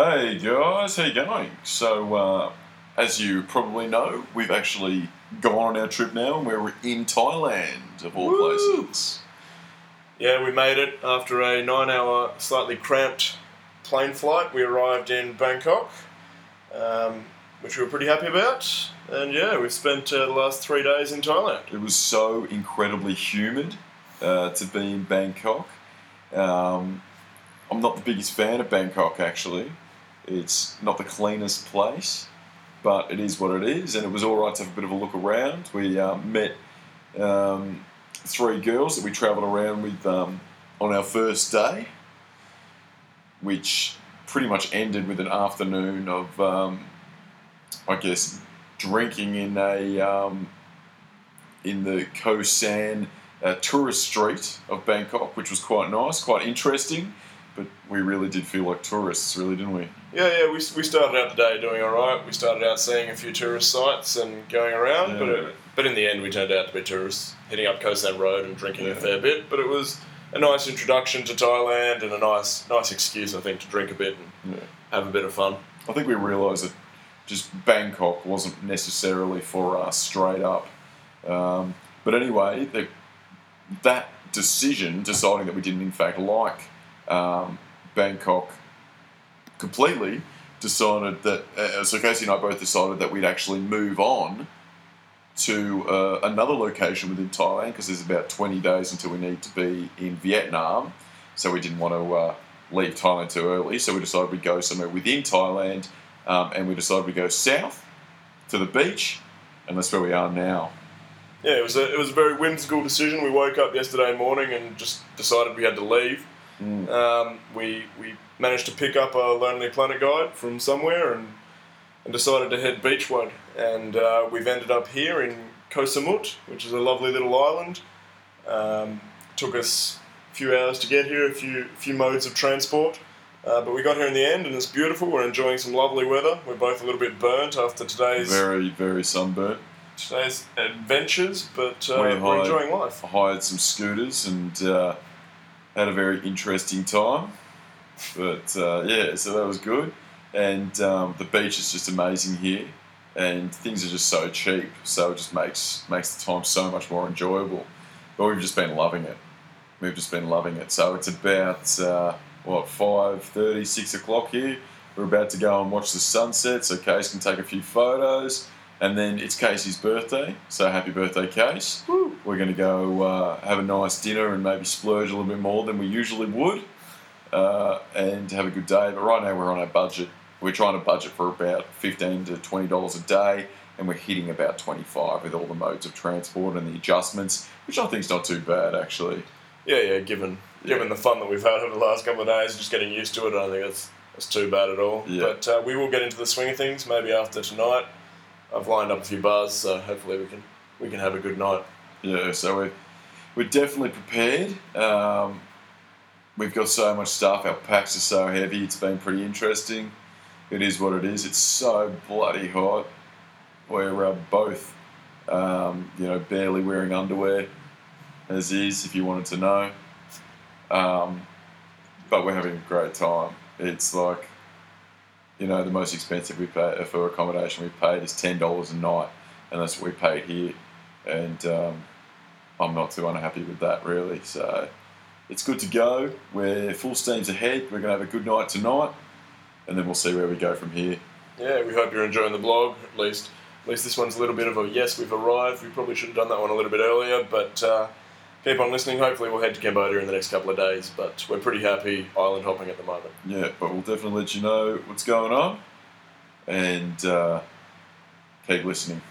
Hey guys, how you going? So, uh, as you probably know, we've actually gone on our trip now and we're in Thailand, of all Woo! places. Yeah, we made it after a nine hour, slightly cramped plane flight. We arrived in Bangkok, um, which we were pretty happy about. And yeah, we've spent uh, the last three days in Thailand. It was so incredibly humid uh, to be in Bangkok. Um, I'm not the biggest fan of Bangkok, actually. It's not the cleanest place, but it is what it is, and it was all right to have a bit of a look around. We uh, met um, three girls that we travelled around with um, on our first day, which pretty much ended with an afternoon of, um, I guess, drinking in a um, in the Khao San uh, tourist street of Bangkok, which was quite nice, quite interesting. But we really did feel like tourists, really, didn't we? Yeah, yeah, we, we started out the day doing all right. We started out seeing a few tourist sites and going around, but it, but in the end, we turned out to be tourists, hitting up Khao San Road and drinking Yeah. a fair bit. But it was a nice introduction to Thailand and a nice nice excuse, I think, to drink a bit and Yeah. have a bit of fun. I think we realised that just Bangkok wasn't necessarily for us straight up. Um, but anyway, the, that decision, deciding that we didn't in fact like um, Bangkok completely, decided that, uh, so Casey and I both decided that we'd actually move on to uh, another location within Thailand because there's about 20 days until we need to be in Vietnam. So we didn't want to uh, leave Thailand too early. So we decided we'd go somewhere within Thailand um, and we decided we'd go south to the beach. And that's where we are now. Yeah, it was a it was a very whimsical decision. We woke up yesterday morning and just decided we had to leave. Mm. Um, we we managed to pick up a Lonely Planet guide from somewhere and and decided to head beachward. And uh, we've ended up here in Koh Samet, which is a lovely little island. Um, took us a few hours to get here, a few few modes of transport. Uh, but we got here in the end, and it's beautiful. We're enjoying some lovely weather. We're both a little bit burnt after today's Very, very sunburnt. today's adventures, but uh, We we're enjoying life. I hired some scooters and uh, had a very interesting time. But uh, yeah, so that was good. And um, the beach is just amazing here, and things are just so cheap. So it just makes makes the time so much more enjoyable. But we've just been loving it. We've just been loving it. So it's about uh, what five thirty, six o'clock here. We're about to go and watch the sunset, so Case can take a few photos. And then it's Casey's birthday, so happy birthday, Case. Woo. We're going to go uh, have a nice dinner and maybe splurge a little bit more than we usually would uh, and have a good day. But right now we're on our budget. We're trying to budget for about 15 to $20 a day and we're hitting about 25 with all the modes of transport and the adjustments, which I think is not too bad actually. Yeah, yeah. Given given the fun that we've had over the last couple of days, just getting used to it, I don't think it's, that's too bad at all. Yeah. But uh, we will get into the swing of things maybe after tonight. I've lined up a few bars, so hopefully we can we can have a good night. Yeah, so we're, we're definitely prepared. Um, we've got so much stuff. Our packs are so heavy. It's been pretty interesting. It is what it is. It's so bloody hot. We're uh, both, um, you know, barely wearing underwear, as is, if you wanted to know. Um, but we're having a great time. It's like, you know, the most expensive we pay for accommodation we paid is ten dollars a night, and that's what we paid here. And um, I'm not too unhappy with that, really. So it's good to go. We're full steams ahead. We're going to have a good night tonight, and then we'll see where we go from here. Yeah, we hope you're enjoying the blog. At least at least this one's a little bit of a yes, we've arrived. We probably should have done that one a little bit earlier, but uh, keep on listening. Hopefully we'll head to Cambodia in the next couple of days. But we're pretty happy island hopping at the moment. Yeah, but we'll definitely let you know what's going on, and uh, keep listening.